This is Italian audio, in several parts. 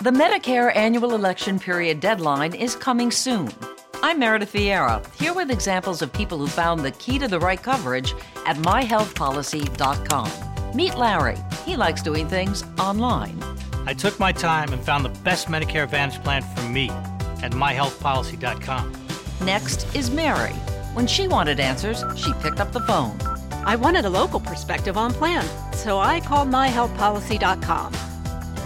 The Medicare annual election period deadline is coming soon. I'm Meredith Vieira, here with examples of people who found the key to the right coverage at myhealthpolicy.com. Meet Larry. He likes doing things online. I took my time and found the best Medicare Advantage plan for me at myhealthpolicy.com. Next is Mary. When she wanted answers, she picked up the phone. I wanted a local perspective on plan, so I called myhealthpolicy.com.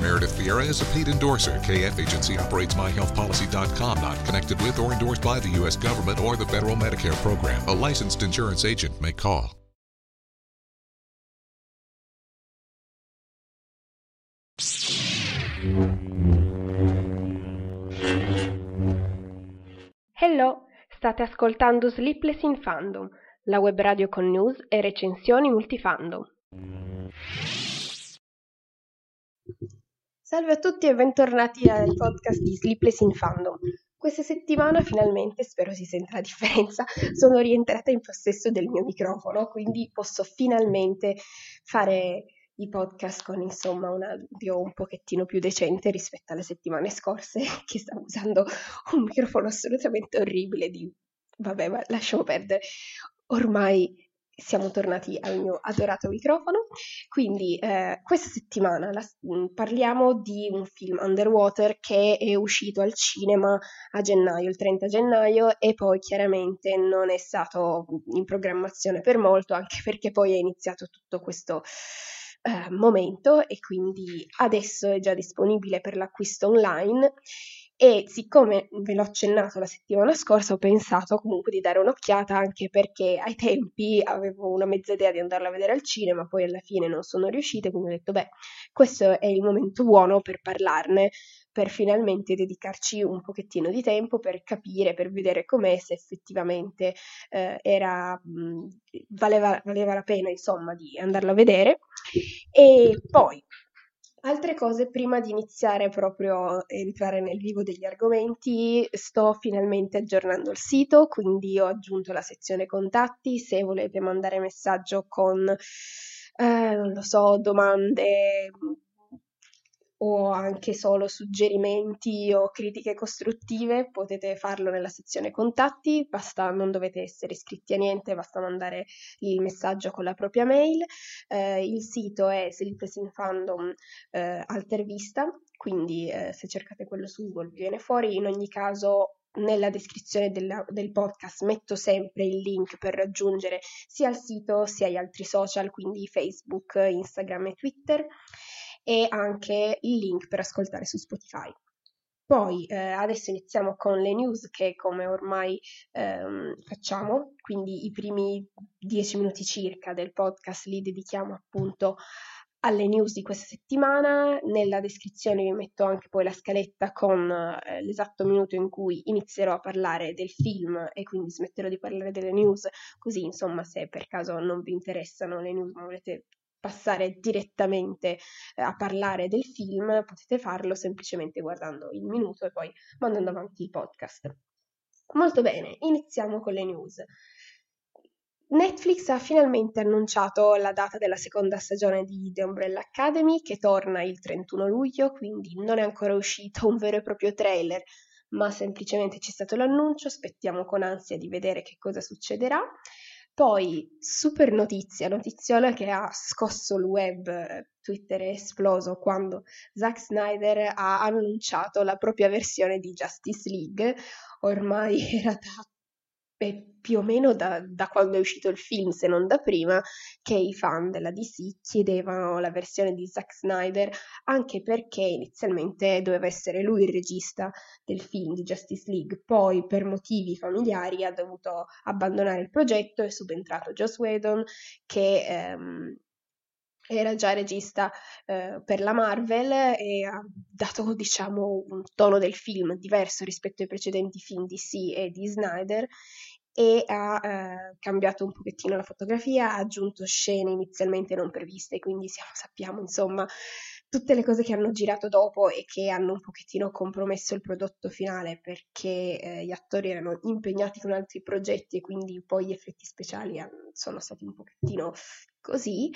Meredith Vieira is a paid endorser. KF Agency operates MyHealthPolicy.com, not connected with or endorsed by the U.S. government or the federal Medicare program. A licensed insurance agent may call. Hello, state ascoltando Sleepless in Fandom, la web radio con news e recensioni multifandom. Salve a tutti e bentornati al podcast di Sleepless in Fandom. Questa settimana finalmente, spero si senta la differenza, sono rientrata in possesso del mio microfono, quindi posso finalmente fare i podcast con insomma un audio un pochettino più decente rispetto alle settimane scorse che stavo usando un microfono assolutamente orribile di vabbè ma lasciamo perdere ormai siamo tornati al mio adorato microfono. Quindi eh, questa settimana la, mm, parliamo di un film Underwater che è uscito al cinema a gennaio, il 30 gennaio, e poi chiaramente non è stato in programmazione per molto, anche perché poi è iniziato tutto questo eh, momento e quindi adesso è già disponibile per l'acquisto online e siccome ve l'ho accennato la settimana scorsa ho pensato comunque di dare un'occhiata anche perché ai tempi avevo una mezza idea di andarla a vedere al cinema, poi alla fine non sono riuscita, quindi ho detto beh, questo è il momento buono per parlarne, per finalmente dedicarci un pochettino di tempo per capire, per vedere com'è, se effettivamente eh, era, mh, valeva, valeva la pena insomma di andarlo a vedere. E poi Altre cose, prima di iniziare proprio a entrare nel vivo degli argomenti, sto finalmente aggiornando il sito, quindi ho aggiunto la sezione contatti, se volete mandare messaggio con, eh, non lo so, domande, o anche solo suggerimenti o critiche costruttive, potete farlo nella sezione contatti, basta, non dovete essere iscritti a niente, basta mandare il messaggio con la propria mail. Eh, il sito è Sleepless in Fandom eh, Altervista, quindi eh, se cercate quello su Google viene fuori. In ogni caso nella descrizione della, del podcast metto sempre il link per raggiungere sia il sito sia gli altri social, quindi Facebook, Instagram e Twitter e anche il link per ascoltare su Spotify. Poi eh, adesso iniziamo con le news che come ormai ehm, facciamo, quindi i primi dieci minuti circa del podcast li dedichiamo appunto alle news di questa settimana. Nella descrizione vi metto anche poi la scaletta con eh, l'esatto minuto in cui inizierò a parlare del film e quindi smetterò di parlare delle news, così insomma se per caso non vi interessano le news ma volete passare direttamente eh, a parlare del film, potete farlo semplicemente guardando il minuto e poi mandando avanti il podcast. Molto bene, iniziamo con le news. Netflix ha finalmente annunciato la data della seconda stagione di The Umbrella Academy che torna il 31 luglio, quindi non è ancora uscito un vero e proprio trailer, ma semplicemente c'è stato l'annuncio, aspettiamo con ansia di vedere che cosa succederà. Poi, super notizia, notiziola che ha scosso il web, Twitter è esploso quando Zack Snyder ha annunciato la propria versione di Justice League. Ormai era da più o meno da, da, quando è uscito il film, se non da prima, che i fan della DC chiedevano la versione di Zack Snyder, anche perché inizialmente doveva essere lui il regista del film di Justice League, poi per motivi familiari ha dovuto abbandonare il progetto, è subentrato Joss Whedon che... Ehm, era già regista eh, per la Marvel e ha dato diciamo un tono del film diverso rispetto ai precedenti film di DC e di Snyder e ha eh, cambiato un pochettino la fotografia, ha aggiunto scene inizialmente non previste, quindi siamo, sappiamo insomma tutte le cose che hanno girato dopo e che hanno un pochettino compromesso il prodotto finale perché eh, gli attori erano impegnati con altri progetti e quindi poi gli effetti speciali sono stati un pochettino così.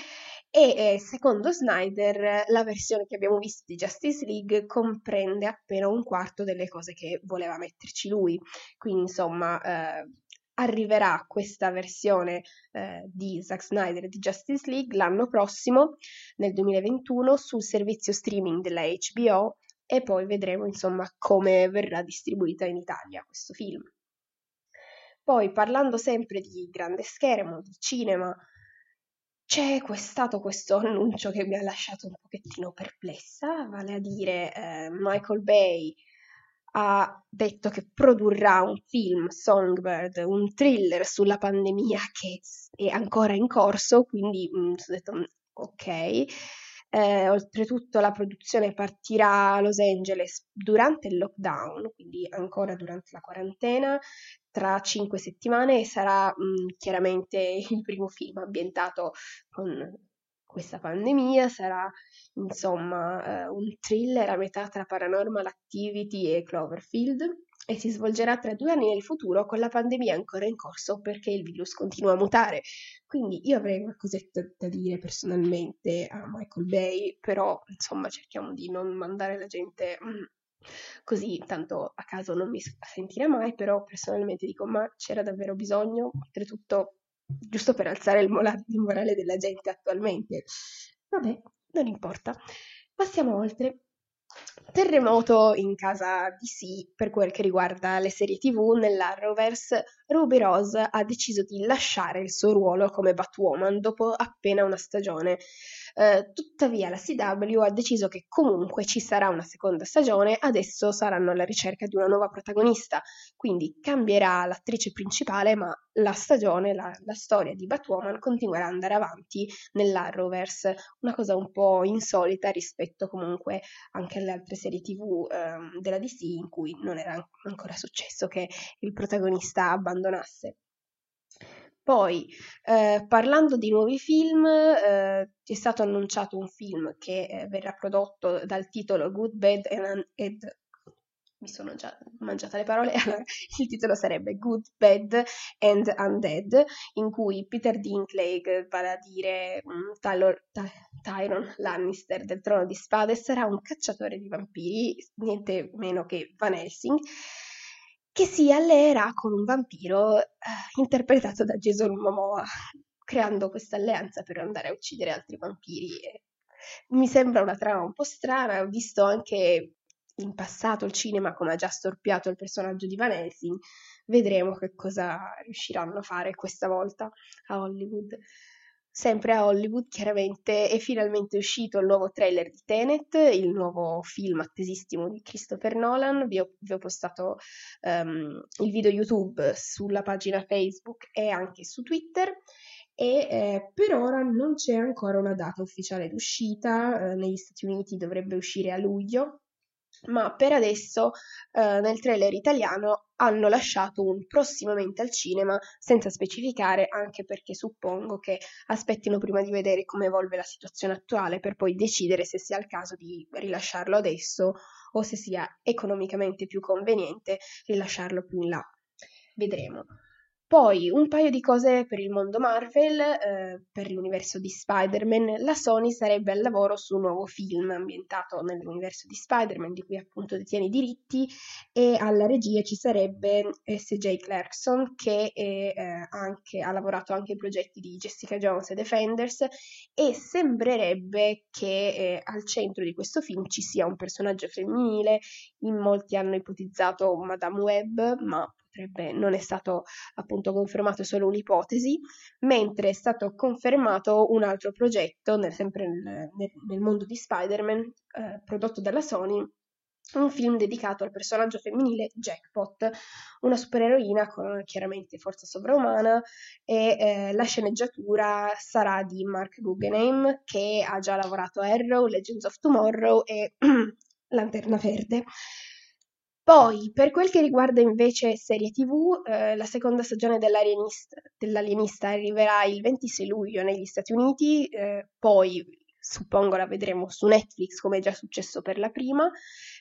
E eh, secondo Snyder la versione che abbiamo visto di Justice League comprende appena un quarto delle cose che voleva metterci lui. Quindi insomma eh, arriverà questa versione eh, di Zack Snyder di Justice League l'anno prossimo, nel 2021, sul servizio streaming della HBO e poi vedremo insomma come verrà distribuita in Italia questo film. Poi parlando sempre di grande schermo, di cinema, c'è stato questo annuncio che mi ha lasciato un pochettino perplessa, vale a dire eh, Michael Bay ha detto che produrrà un film, Songbird, un thriller sulla pandemia che è ancora in corso, quindi mh, mm, ho detto mm, ok. Eh, oltretutto la produzione partirà a Los Angeles durante il lockdown, quindi ancora durante la quarantena, tra cinque settimane e sarà mh, mm, chiaramente il primo film ambientato con questa pandemia, sarà insomma eh, un thriller a metà tra Paranormal Activity e Cloverfield e si svolgerà tra due anni nel futuro con la pandemia ancora in corso perché il virus continua a mutare. Quindi io avrei qualcosetta da dire personalmente a Michael Bay, però insomma cerchiamo di non mandare la gente mm, così, tanto a caso non mi sentirà mai, però personalmente dico ma c'era davvero bisogno, oltretutto giusto per alzare il, mola- il morale della gente attualmente. Vabbè, non importa. Passiamo oltre. Terremoto in casa DC per quel che riguarda le serie TV nell'Arrowverse, Ruby Rose ha deciso di lasciare il suo ruolo come Batwoman dopo appena una stagione. Eh, tuttavia la CW ha deciso che comunque ci sarà una seconda stagione, adesso saranno alla ricerca di una nuova protagonista, quindi cambierà l'attrice principale, ma la stagione, la, la storia di Batwoman continuerà ad andare avanti nell'Arrowverse, una cosa un po' insolita rispetto comunque anche alle altre serie tv eh, della DC in cui non era ancora successo che il protagonista abbandonasse. Poi, eh, parlando di nuovi film, eh, è stato annunciato un film che eh, verrà prodotto dal titolo Good, Bad and, and mi sono già mangiata le parole, allora, il titolo sarebbe Good, Bad and Undead, in cui Peter Dinklage, vale a dire um, Tylor, Ty- Tyron Lannister del Trono di Spade, sarà un cacciatore di vampiri, niente meno che Van Helsing, che si alleerà con un vampiro eh, interpretato da Jason Momoa, creando questa alleanza per andare a uccidere altri vampiri. Mi sembra una trama un po' strana, ho visto anche in passato il cinema come ha già storpiato il personaggio di Van Helsing, vedremo che cosa riusciranno a fare questa volta a Hollywood. Sempre a Hollywood, chiaramente, è finalmente uscito il nuovo trailer di Tenet, il nuovo film attesissimo di Christopher Nolan. Vi ho, vi ho postato um, il video YouTube sulla pagina Facebook e anche su Twitter. E eh, per ora non c'è ancora una data ufficiale d'uscita, eh, negli Stati Uniti dovrebbe uscire a luglio, ma per adesso eh, nel trailer italiano hanno lasciato un prossimamente al cinema senza specificare anche perché suppongo che aspettino prima di vedere come evolve la situazione attuale per poi decidere se sia il caso di rilasciarlo adesso o se sia economicamente più conveniente rilasciarlo più in là. Vedremo. Poi un paio di cose per il mondo Marvel, eh, per l'universo di Spider-Man, la Sony sarebbe al lavoro su un nuovo film ambientato nell'universo di Spider-Man, di cui appunto detiene i diritti, e alla regia ci sarebbe S.J. Clarkson, che è, eh, anche, ha lavorato anche ai progetti di Jessica Jones e Defenders, e sembrerebbe che eh, al centro di questo film ci sia un personaggio femminile, in molti hanno ipotizzato Madame Web, ma potrebbe, non è stato appunto confermato solo un'ipotesi, mentre è stato confermato un altro progetto, nel, sempre nel, nel, mondo di Spider-Man, eh, prodotto dalla Sony, un film dedicato al personaggio femminile Jackpot, una supereroina con chiaramente forza sovraumana e eh, la sceneggiatura sarà di Mark Guggenheim che ha già lavorato a Arrow, Legends of Tomorrow e Lanterna Verde. Poi, per quel che riguarda invece serie TV, eh, la seconda stagione dell'Alienista, dell'Alienista, arriverà il 26 luglio negli Stati Uniti, eh, poi suppongo la vedremo su Netflix come è già successo per la prima.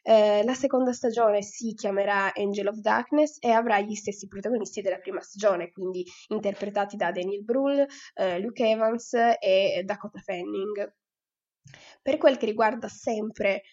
Eh, la seconda stagione si chiamerà Angel of Darkness e avrà gli stessi protagonisti della prima stagione, quindi interpretati da Daniel Brühl, eh, Luke Evans e Dakota Fanning. Per quel che riguarda sempre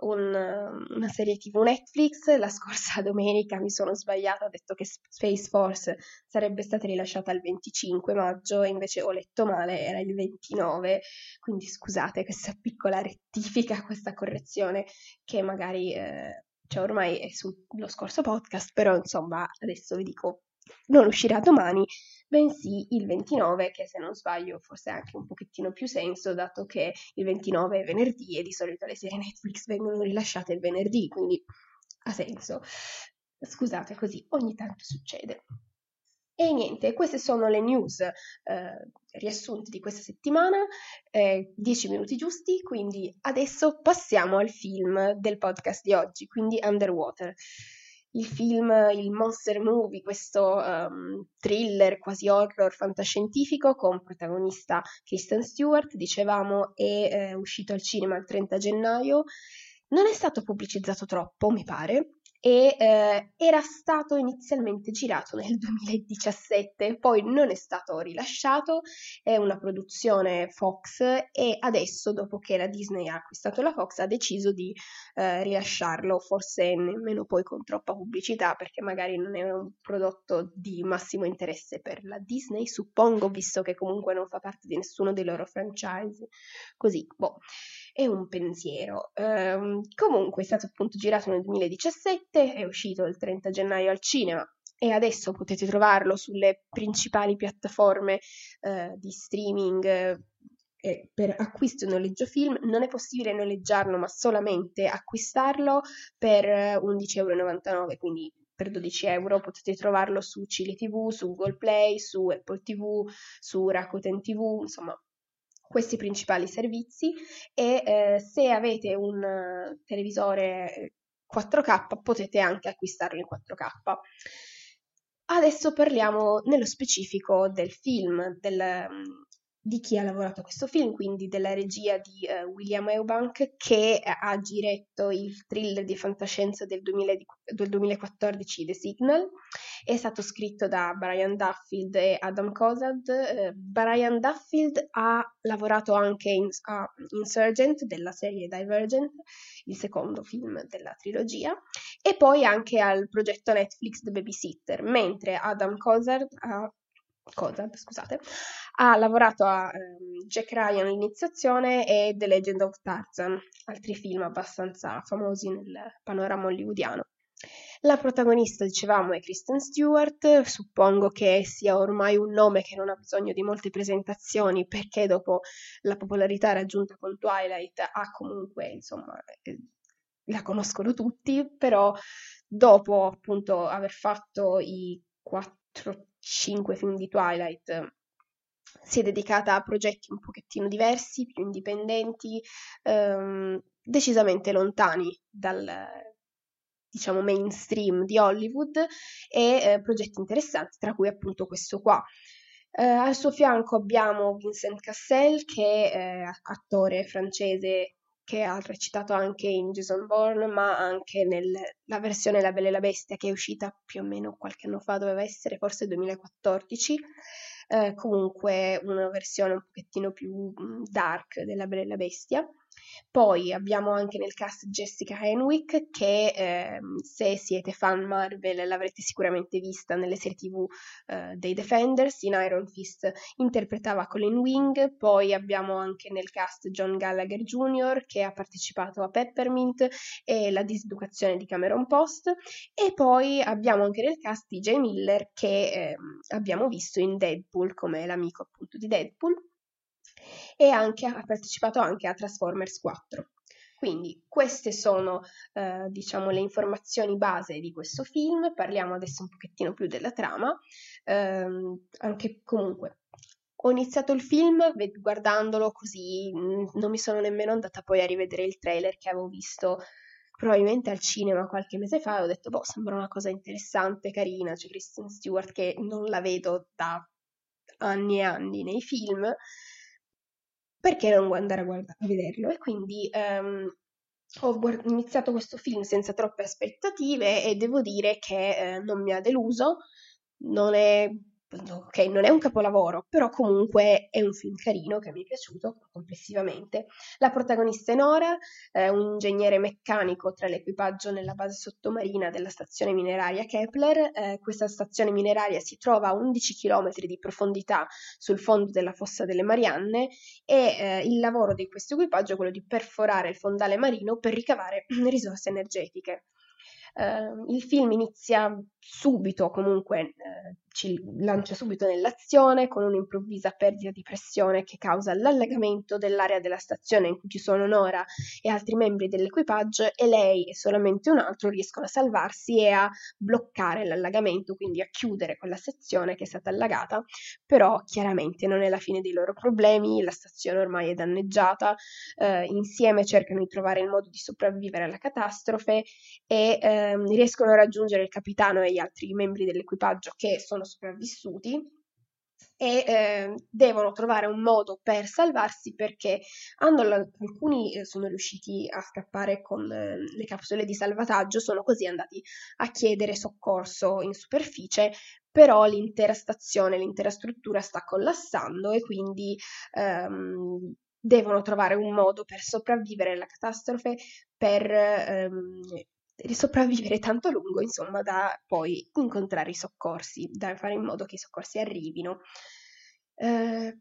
un, una serie TV Netflix. La scorsa domenica mi sono sbagliata, ho detto che Space Force sarebbe stata rilasciata il 25 maggio invece ho letto male, era il 29. Quindi scusate questa piccola rettifica, questa correzione che magari eh, cioè ormai è sullo scorso podcast, però insomma adesso vi dico non uscirà domani, bensì il 29, che se non sbaglio forse ha anche un pochettino più senso, dato che il 29 è venerdì e di solito le serie Netflix vengono rilasciate il venerdì, quindi ha senso. Scusate, così ogni tanto succede. E niente, queste sono le news eh, riassunte di questa settimana, 10 eh, minuti giusti, quindi adesso passiamo al film del podcast di oggi, quindi Underwater il film, il monster movie, questo um, thriller quasi horror fantascientifico con protagonista Kristen Stewart, dicevamo, è eh, uscito al cinema il 30 gennaio. Non è stato pubblicizzato troppo, mi pare, e eh, era stato inizialmente girato nel 2017, poi non è stato rilasciato, è una produzione Fox e adesso, dopo che la Disney ha acquistato la Fox, ha deciso di eh, rilasciarlo, forse nemmeno poi con troppa pubblicità, perché magari non è un prodotto di massimo interesse per la Disney, suppongo, visto che comunque non fa parte di nessuno dei loro franchise. Così, boh è un pensiero. Um, comunque è stato appunto girato nel 2017, è uscito il 30 gennaio al cinema e adesso potete trovarlo sulle principali piattaforme uh, di streaming eh, per acquisto e noleggio film. Non è possibile noleggiarlo, ma solamente acquistarlo per 11,99 euro, quindi per 12 euro potete trovarlo su Cili TV, su Google Play, su Apple TV, su Rakuten TV, insomma questi principali servizi e eh, se avete un uh, televisore 4K potete anche acquistarlo in 4K. Adesso parliamo nello specifico del film, del, di chi ha lavorato a questo film, quindi della regia di uh, William Eubank che ha diretto il thriller di fantascienza del, 2000, del, 2014 The Signal, è stato scritto da Brian Duffield e Adam Kozad. Uh, Brian Duffield ha lavorato anche in uh, Insurgent della serie Divergent, il secondo film della trilogia, e poi anche al progetto Netflix The Babysitter, mentre Adam Kozad ha Kozad, scusate, ha lavorato a um, Jack Ryan l'iniziazione e The Legend of Tarzan, altri film abbastanza famosi nel panorama hollywoodiano. La protagonista, dicevamo, è Kristen Stewart, suppongo che sia ormai un nome che non ha bisogno di molte presentazioni perché dopo la popolarità raggiunta con Twilight ha comunque, insomma, eh, la conoscono tutti, però dopo appunto aver fatto i 4-5 film di Twilight si è dedicata a progetti un pochettino diversi, più indipendenti, ehm, decisamente lontani dal diciamo mainstream di Hollywood e eh, progetti interessanti, tra cui appunto questo qua. Eh, al suo fianco abbiamo Vincent Cassel, che è attore francese che ha recitato anche in Jason Bourne, ma anche nella versione La Bella e la Bestia, che è uscita più o meno qualche anno fa, doveva essere forse 2014 eh, comunque una versione un pochettino più mm, dark della Bella Bestia. Poi abbiamo anche nel cast Jessica Henwick che eh, se siete fan Marvel l'avrete sicuramente vista nelle serie tv eh, dei Defenders, in Iron Fist interpretava Colin Wing, poi abbiamo anche nel cast John Gallagher Jr. che ha partecipato a Peppermint e la diseducazione di Cameron Post e poi abbiamo anche nel cast DJ Miller che eh, abbiamo visto in Deadpool come l'amico appunto di Deadpool e anche, ha partecipato anche a Transformers 4. Quindi queste sono eh, diciamo le informazioni base di questo film, parliamo adesso un pochettino più della trama, eh, anche comunque ho iniziato il film guardandolo così, non mi sono nemmeno andata poi a rivedere il trailer che avevo visto probabilmente al cinema qualche mese fa. E ho detto, boh, sembra una cosa interessante, carina, c'è Kristen Stewart che non la vedo da anni e anni nei film, perché non andare a, guardare, a vederlo? E quindi um, ho guard- iniziato questo film senza troppe aspettative e devo dire che eh, non mi ha deluso, non è ok, non è un capolavoro, però comunque è un film carino che mi è piaciuto complessivamente. La protagonista è Nora, eh, un ingegnere meccanico tra l'equipaggio nella base sottomarina della stazione mineraria Kepler. Eh, questa stazione mineraria si trova a 11 km di profondità sul fondo della fossa delle Marianne e eh, il lavoro di questo equipaggio è quello di perforare il fondale marino per ricavare risorse energetiche. Uh, il film inizia subito, comunque uh, ci lancia subito nell'azione con un'improvvisa perdita di pressione che causa l'allagamento dell'area della stazione in cui ci sono Nora e altri membri dell'equipaggio e lei e solamente un altro riescono a salvarsi e a bloccare l'allagamento, quindi a chiudere quella sezione che è stata allagata, però chiaramente non è la fine dei loro problemi, la stazione ormai è danneggiata, uh, insieme cercano di trovare il modo di sopravvivere alla catastrofe e ehm, riescono a raggiungere il capitano e gli altri membri dell'equipaggio che sono sopravvissuti e eh, devono trovare un modo per salvarsi perché hanno, alcuni eh, sono riusciti a scappare con eh, le capsule di salvataggio, sono così andati a chiedere soccorso in superficie, però l'intera stazione, l'intera struttura sta collassando e quindi ehm, devono trovare un modo per sopravvivere alla catastrofe, per ehm, sopravvivere tanto a lungo, insomma, da poi incontrare i soccorsi, da fare in modo che i soccorsi arrivino. Eh,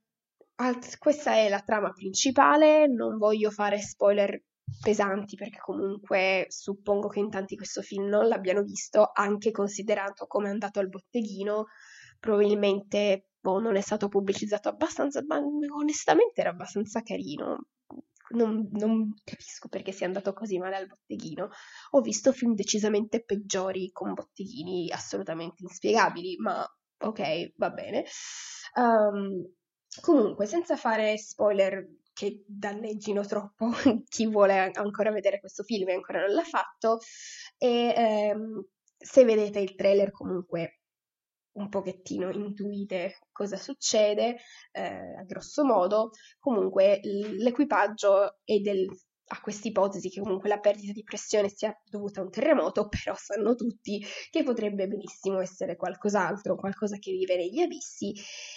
alt- questa è la trama principale, non voglio fare spoiler pesanti perché comunque suppongo che in tanti questo film non l'abbiano visto, anche considerato come è andato al botteghino, probabilmente boh, non è stato pubblicizzato abbastanza, ma onestamente era abbastanza carino non, non, capisco perché sia andato così male al botteghino. Ho visto film decisamente peggiori con botteghini assolutamente inspiegabili, ma ok, va bene. Um, comunque, senza fare spoiler che danneggino troppo chi vuole ancora vedere questo film e ancora non l'ha fatto, e um, se vedete il trailer comunque un pochettino intuite cosa succede, eh, a grosso modo, comunque l'equipaggio è del, a questa ipotesi che comunque la perdita di pressione sia dovuta a un terremoto, però sanno tutti che potrebbe benissimo essere qualcos'altro, qualcosa che vive negli abissi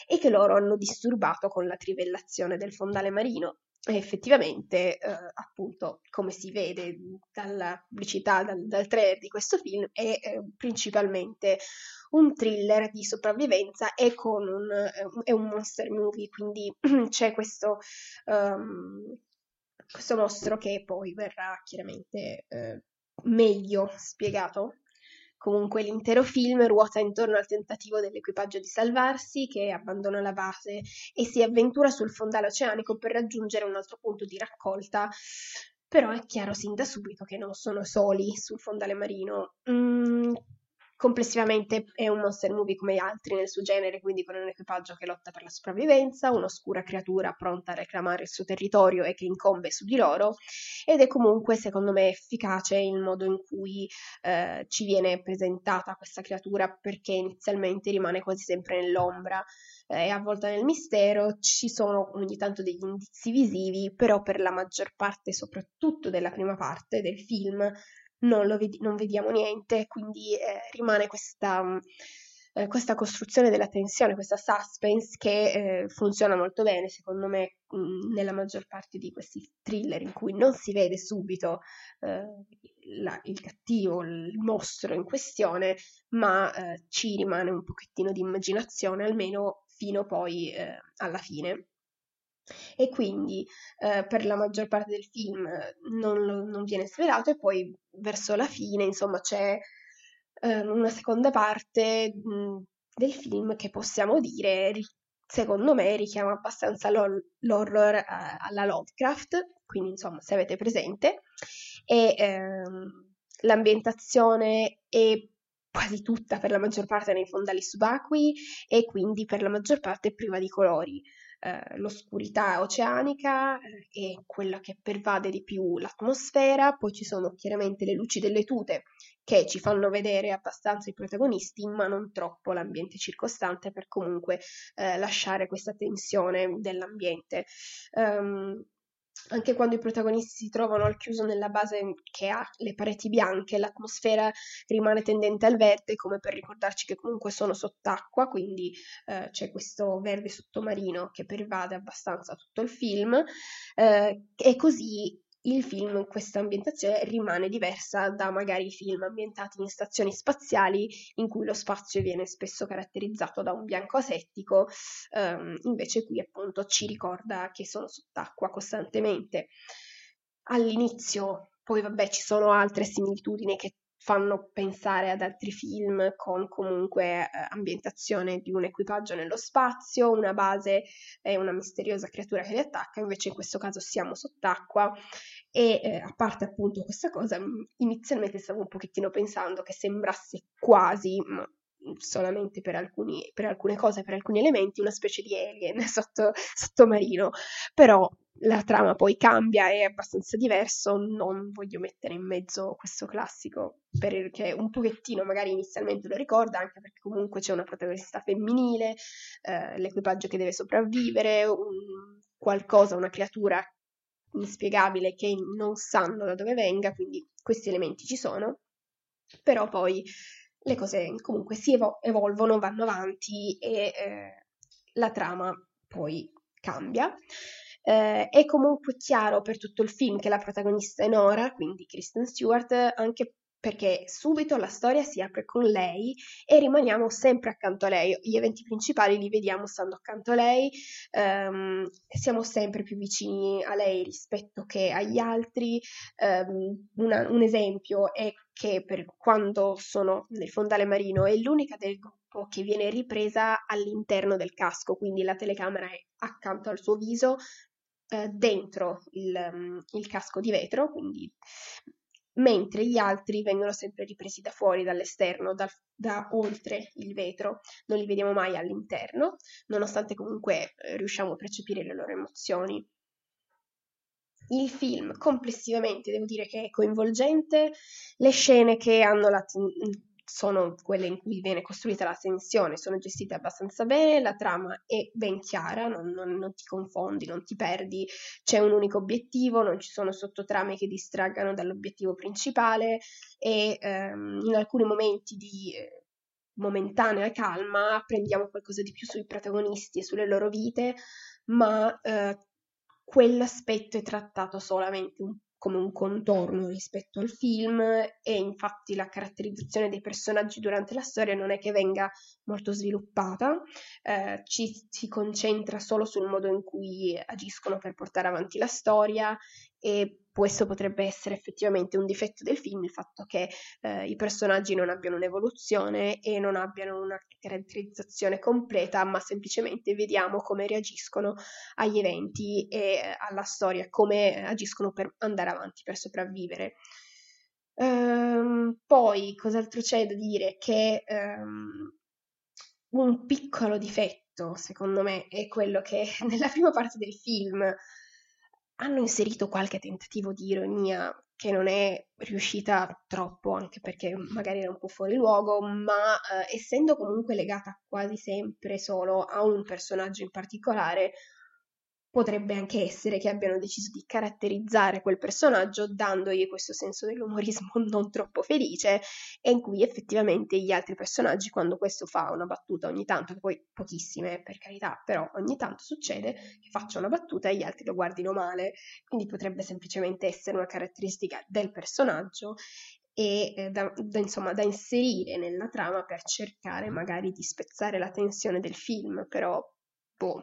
e che loro hanno disturbato con la trivellazione del fondale marino. E effettivamente, eh, appunto, come si vede dalla pubblicità, dal, dal trailer di questo film, è eh, principalmente un thriller di sopravvivenza e con un, eh, è un monster movie, quindi c'è questo, um, questo mostro che poi verrà chiaramente eh, meglio spiegato. Comunque l'intero film ruota intorno al tentativo dell'equipaggio di salvarsi, che abbandona la base e si avventura sul fondale oceanico per raggiungere un altro punto di raccolta. Però è chiaro sin da subito che non sono soli sul fondale marino. Mm, Complessivamente è un monster movie come gli altri nel suo genere, quindi con un equipaggio che lotta per la sopravvivenza, un'oscura creatura pronta a reclamare il suo territorio e che incombe su di loro, ed è comunque secondo me efficace il modo in cui eh, ci viene presentata questa creatura perché inizialmente rimane quasi sempre nell'ombra. È avvolta nel mistero, ci sono ogni tanto degli indizi visivi, però per la maggior parte, soprattutto della prima parte del film, non, ved- non vediamo niente, quindi eh, rimane questa, mm, eh, questa, costruzione della tensione, questa suspense che eh, funziona molto bene, secondo me, mh, mm, nella maggior parte di questi thriller in cui non si vede subito eh, la, il cattivo, il mostro in questione, ma eh, ci rimane un pochettino di immaginazione, almeno fino poi eh, alla fine e quindi eh, per la maggior parte del film non, non, viene svelato e poi verso la fine insomma c'è eh, una seconda parte mh, del film che possiamo dire secondo me richiama abbastanza l'hor- l'horror eh, alla Lovecraft. Quindi insomma se avete presente. E ehm, l'ambientazione è quasi tutta per la maggior parte nei fondali subacquei e quindi per la maggior parte priva di colori eh, l'oscurità oceanica eh, e quella che pervade di più l'atmosfera, poi ci sono chiaramente le luci delle tute che ci fanno vedere abbastanza i protagonisti, ma non troppo l'ambiente circostante per comunque eh, lasciare questa tensione dell'ambiente. Um, anche quando i protagonisti si trovano al chiuso nella base che ha le pareti bianche, l'atmosfera rimane tendente al verde, come per ricordarci che comunque sono sott'acqua, quindi eh, c'è questo verde sottomarino che pervade abbastanza tutto il film, eh, e così il film, questa ambientazione rimane diversa da magari i film ambientati in stazioni spaziali in cui lo spazio viene spesso caratterizzato da un bianco asettico, ehm, invece qui appunto ci ricorda che sono sott'acqua costantemente. All'inizio poi vabbè ci sono altre similitudini che fanno pensare ad altri film con comunque eh, ambientazione di un equipaggio nello spazio, una base e una misteriosa creatura che li attacca, invece in questo caso siamo sott'acqua. E eh, a parte appunto questa cosa, inizialmente stavo un pochettino pensando che sembrasse quasi, ma solamente per, alcuni, per alcune cose, per alcuni elementi, una specie di alien sotto, sottomarino, però la trama poi cambia, è abbastanza diverso, non voglio mettere in mezzo questo classico perché un pochettino magari inizialmente lo ricorda, anche perché comunque c'è una protagonista femminile, eh, l'equipaggio che deve sopravvivere, un, qualcosa, una creatura inspiegabile che non sanno da dove venga, quindi questi elementi ci sono, però poi le cose comunque si evo- evolvono, vanno avanti e eh, la trama poi cambia. Eh, è comunque chiaro per tutto il film che la protagonista è Nora, quindi Kristen Stewart, anche perché subito la storia si apre con lei e rimaniamo sempre accanto a lei. Gli eventi principali li vediamo stando accanto a lei, um, siamo sempre più vicini a lei rispetto che agli altri. Um, una, un esempio è che per quando sono nel fondale marino è l'unica del gruppo che viene ripresa all'interno del casco, quindi la telecamera è accanto al suo viso, eh, dentro il, um, il casco di vetro, quindi mentre gli altri vengono sempre ripresi da fuori, dall'esterno, da, da, oltre il vetro, non li vediamo mai all'interno, nonostante comunque eh, riusciamo a percepire le loro emozioni. Il film complessivamente devo dire che è coinvolgente, le scene che hanno la, sono quelle in cui viene costruita la tensione, sono gestite abbastanza bene, la trama è ben chiara, non, non, non, ti confondi, non ti perdi, c'è un unico obiettivo, non ci sono sottotrame che distraggano dall'obiettivo principale e ehm, in alcuni momenti di eh, momentanea calma apprendiamo qualcosa di più sui protagonisti e sulle loro vite, ma eh, quell'aspetto è trattato solamente un come un contorno rispetto al film e infatti la caratterizzazione dei personaggi durante la storia non è che venga molto sviluppata, eh, ci si concentra solo sul modo in cui agiscono per portare avanti la storia e questo potrebbe essere effettivamente un difetto del film, il fatto che eh, i personaggi non abbiano un'evoluzione e non abbiano una caratterizzazione completa, ma semplicemente vediamo come reagiscono agli eventi e eh, alla storia, come agiscono per andare avanti, per sopravvivere. Um, poi, cos'altro c'è da dire? Che um, un piccolo difetto, secondo me, è quello che nella prima parte del film hanno inserito qualche tentativo di ironia che non è riuscita troppo, anche perché magari era un po' fuori luogo, ma eh, essendo comunque legata quasi sempre solo a un personaggio in particolare, Potrebbe anche essere che abbiano deciso di caratterizzare quel personaggio dandogli questo senso dell'umorismo non troppo felice e in cui effettivamente gli altri personaggi, quando questo fa una battuta ogni tanto, poi pochissime per carità, però ogni tanto succede che faccia una battuta e gli altri lo guardino male, quindi potrebbe semplicemente essere una caratteristica del personaggio e eh, da, da, insomma, da inserire nella trama per cercare magari di spezzare la tensione del film, però boh,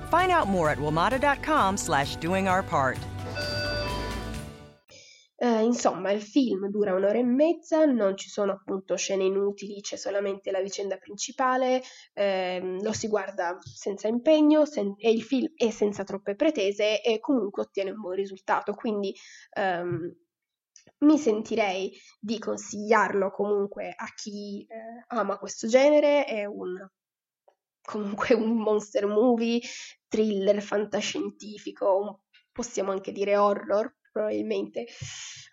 Find out more at WMATA.com slash doing our part. Uh, insomma, il film dura un'ora e mezza, non ci sono appunto scene inutili, c'è solamente la vicenda principale, ehm, lo si guarda senza impegno sen- e il film è senza troppe pretese e comunque ottiene un buon risultato. Quindi um, mi sentirei di consigliarlo comunque a chi eh, ama questo genere, è un comunque un monster movie, thriller fantascientifico, possiamo anche dire horror probabilmente,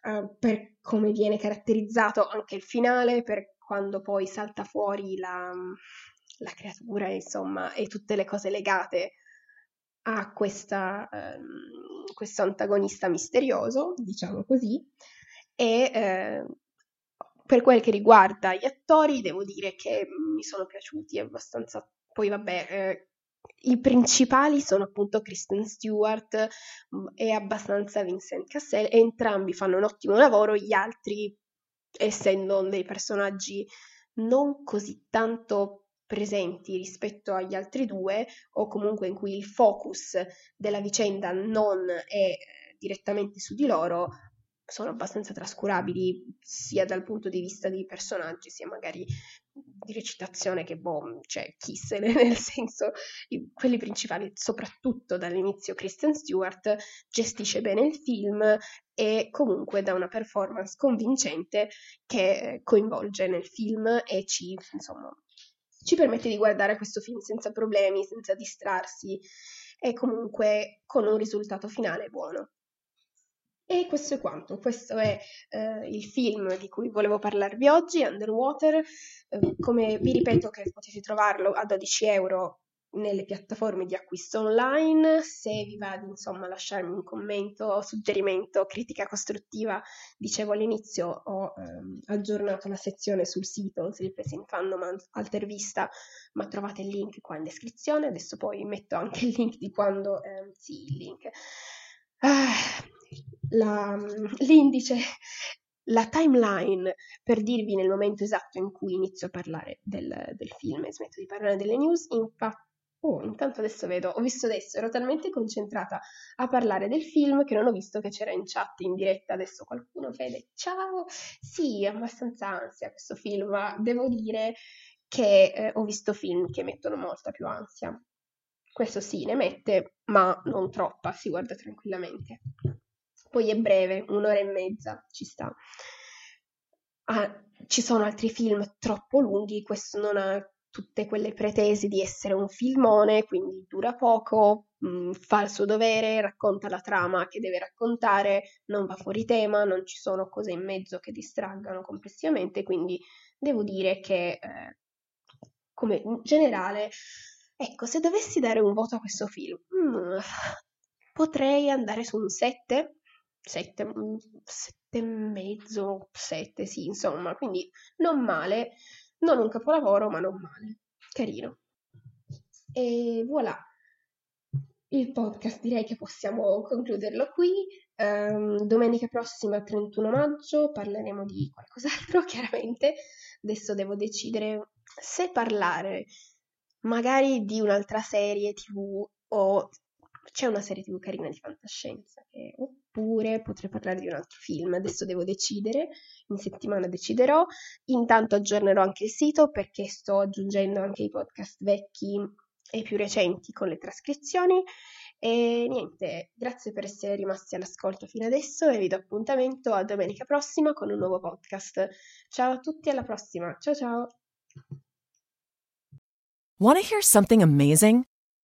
uh, per come viene caratterizzato anche il finale, per quando poi salta fuori la, la creatura, insomma, e tutte le cose legate a questa, um, questo antagonista misterioso, diciamo così, e eh, per quel che riguarda gli attori, devo dire che mi sono piaciuti abbastanza. Poi, vabbè, eh, i principali sono appunto Kristen Stewart mm, e abbastanza Vincent Cassel, entrambi fanno un ottimo lavoro, gli altri, essendo dei personaggi non così tanto presenti rispetto agli altri due, o comunque in cui il focus della vicenda non è eh, direttamente su di loro, sono abbastanza trascurabili sia dal punto di vista dei personaggi, sia magari di recitazione che boh, cioè chi se ne, nel senso, quelli principali, soprattutto dall'inizio Kristen Stewart, gestisce bene il film e comunque dà una performance convincente che coinvolge nel film e ci, insomma, ci permette di guardare questo film senza problemi, senza distrarsi e comunque con un risultato finale buono. E questo è quanto, questo è eh, il film di cui volevo parlarvi oggi, Underwater, eh, come vi ripeto che potete trovarlo a 12 euro nelle piattaforme di acquisto online, se vi va di insomma lasciarmi un commento, suggerimento, critica costruttiva, dicevo all'inizio ho ehm, aggiornato la sezione sul sito Sleepless in Fandom Altervista, ma trovate il link qua in descrizione, adesso poi metto anche il link di quando, ehm, sì il link. Ah, la, l'indice, la timeline per dirvi nel momento esatto in cui inizio a parlare del, del film e smetto di parlare delle news. Infatti, oh, intanto adesso vedo, ho visto adesso, ero talmente concentrata a parlare del film che non ho visto che c'era in chat in diretta. Adesso qualcuno vede, ciao, sì, abbastanza ansia questo film, ma devo dire che eh, ho visto film che mettono molta più ansia. Questo sì, ne mette, ma non troppa, si guarda tranquillamente. Poi è breve, un'ora e mezza, ci sta. Ah, ci sono altri film troppo lunghi, questo non ha tutte quelle pretese di essere un filmone, quindi dura poco, mh, mm, fa il suo dovere, racconta la trama che deve raccontare, non va fuori tema, non ci sono cose in mezzo che distraggano complessivamente, quindi devo dire che eh, come in generale, ecco, se dovessi dare un voto a questo film, mm, potrei andare su un 7, sette, mm, sette e mezzo, sette, sì, insomma, quindi non male, non un capolavoro, ma non male, carino. E voilà, il podcast direi che possiamo concluderlo qui. Um, domenica prossima, 31 maggio, parleremo di qualcos'altro, chiaramente. Adesso devo decidere se parlare magari di un'altra serie tv o c'è una serie tv carina di fantascienza che oppure potrei parlare di un altro film. Adesso devo decidere, in settimana deciderò. Intanto aggiornerò anche il sito perché sto aggiungendo anche i podcast vecchi e più recenti con le trascrizioni. E niente, grazie per essere rimasti all'ascolto fino adesso e vi do appuntamento a domenica prossima con un nuovo podcast. Ciao a tutti, alla prossima. Ciao ciao. Want to hear something amazing?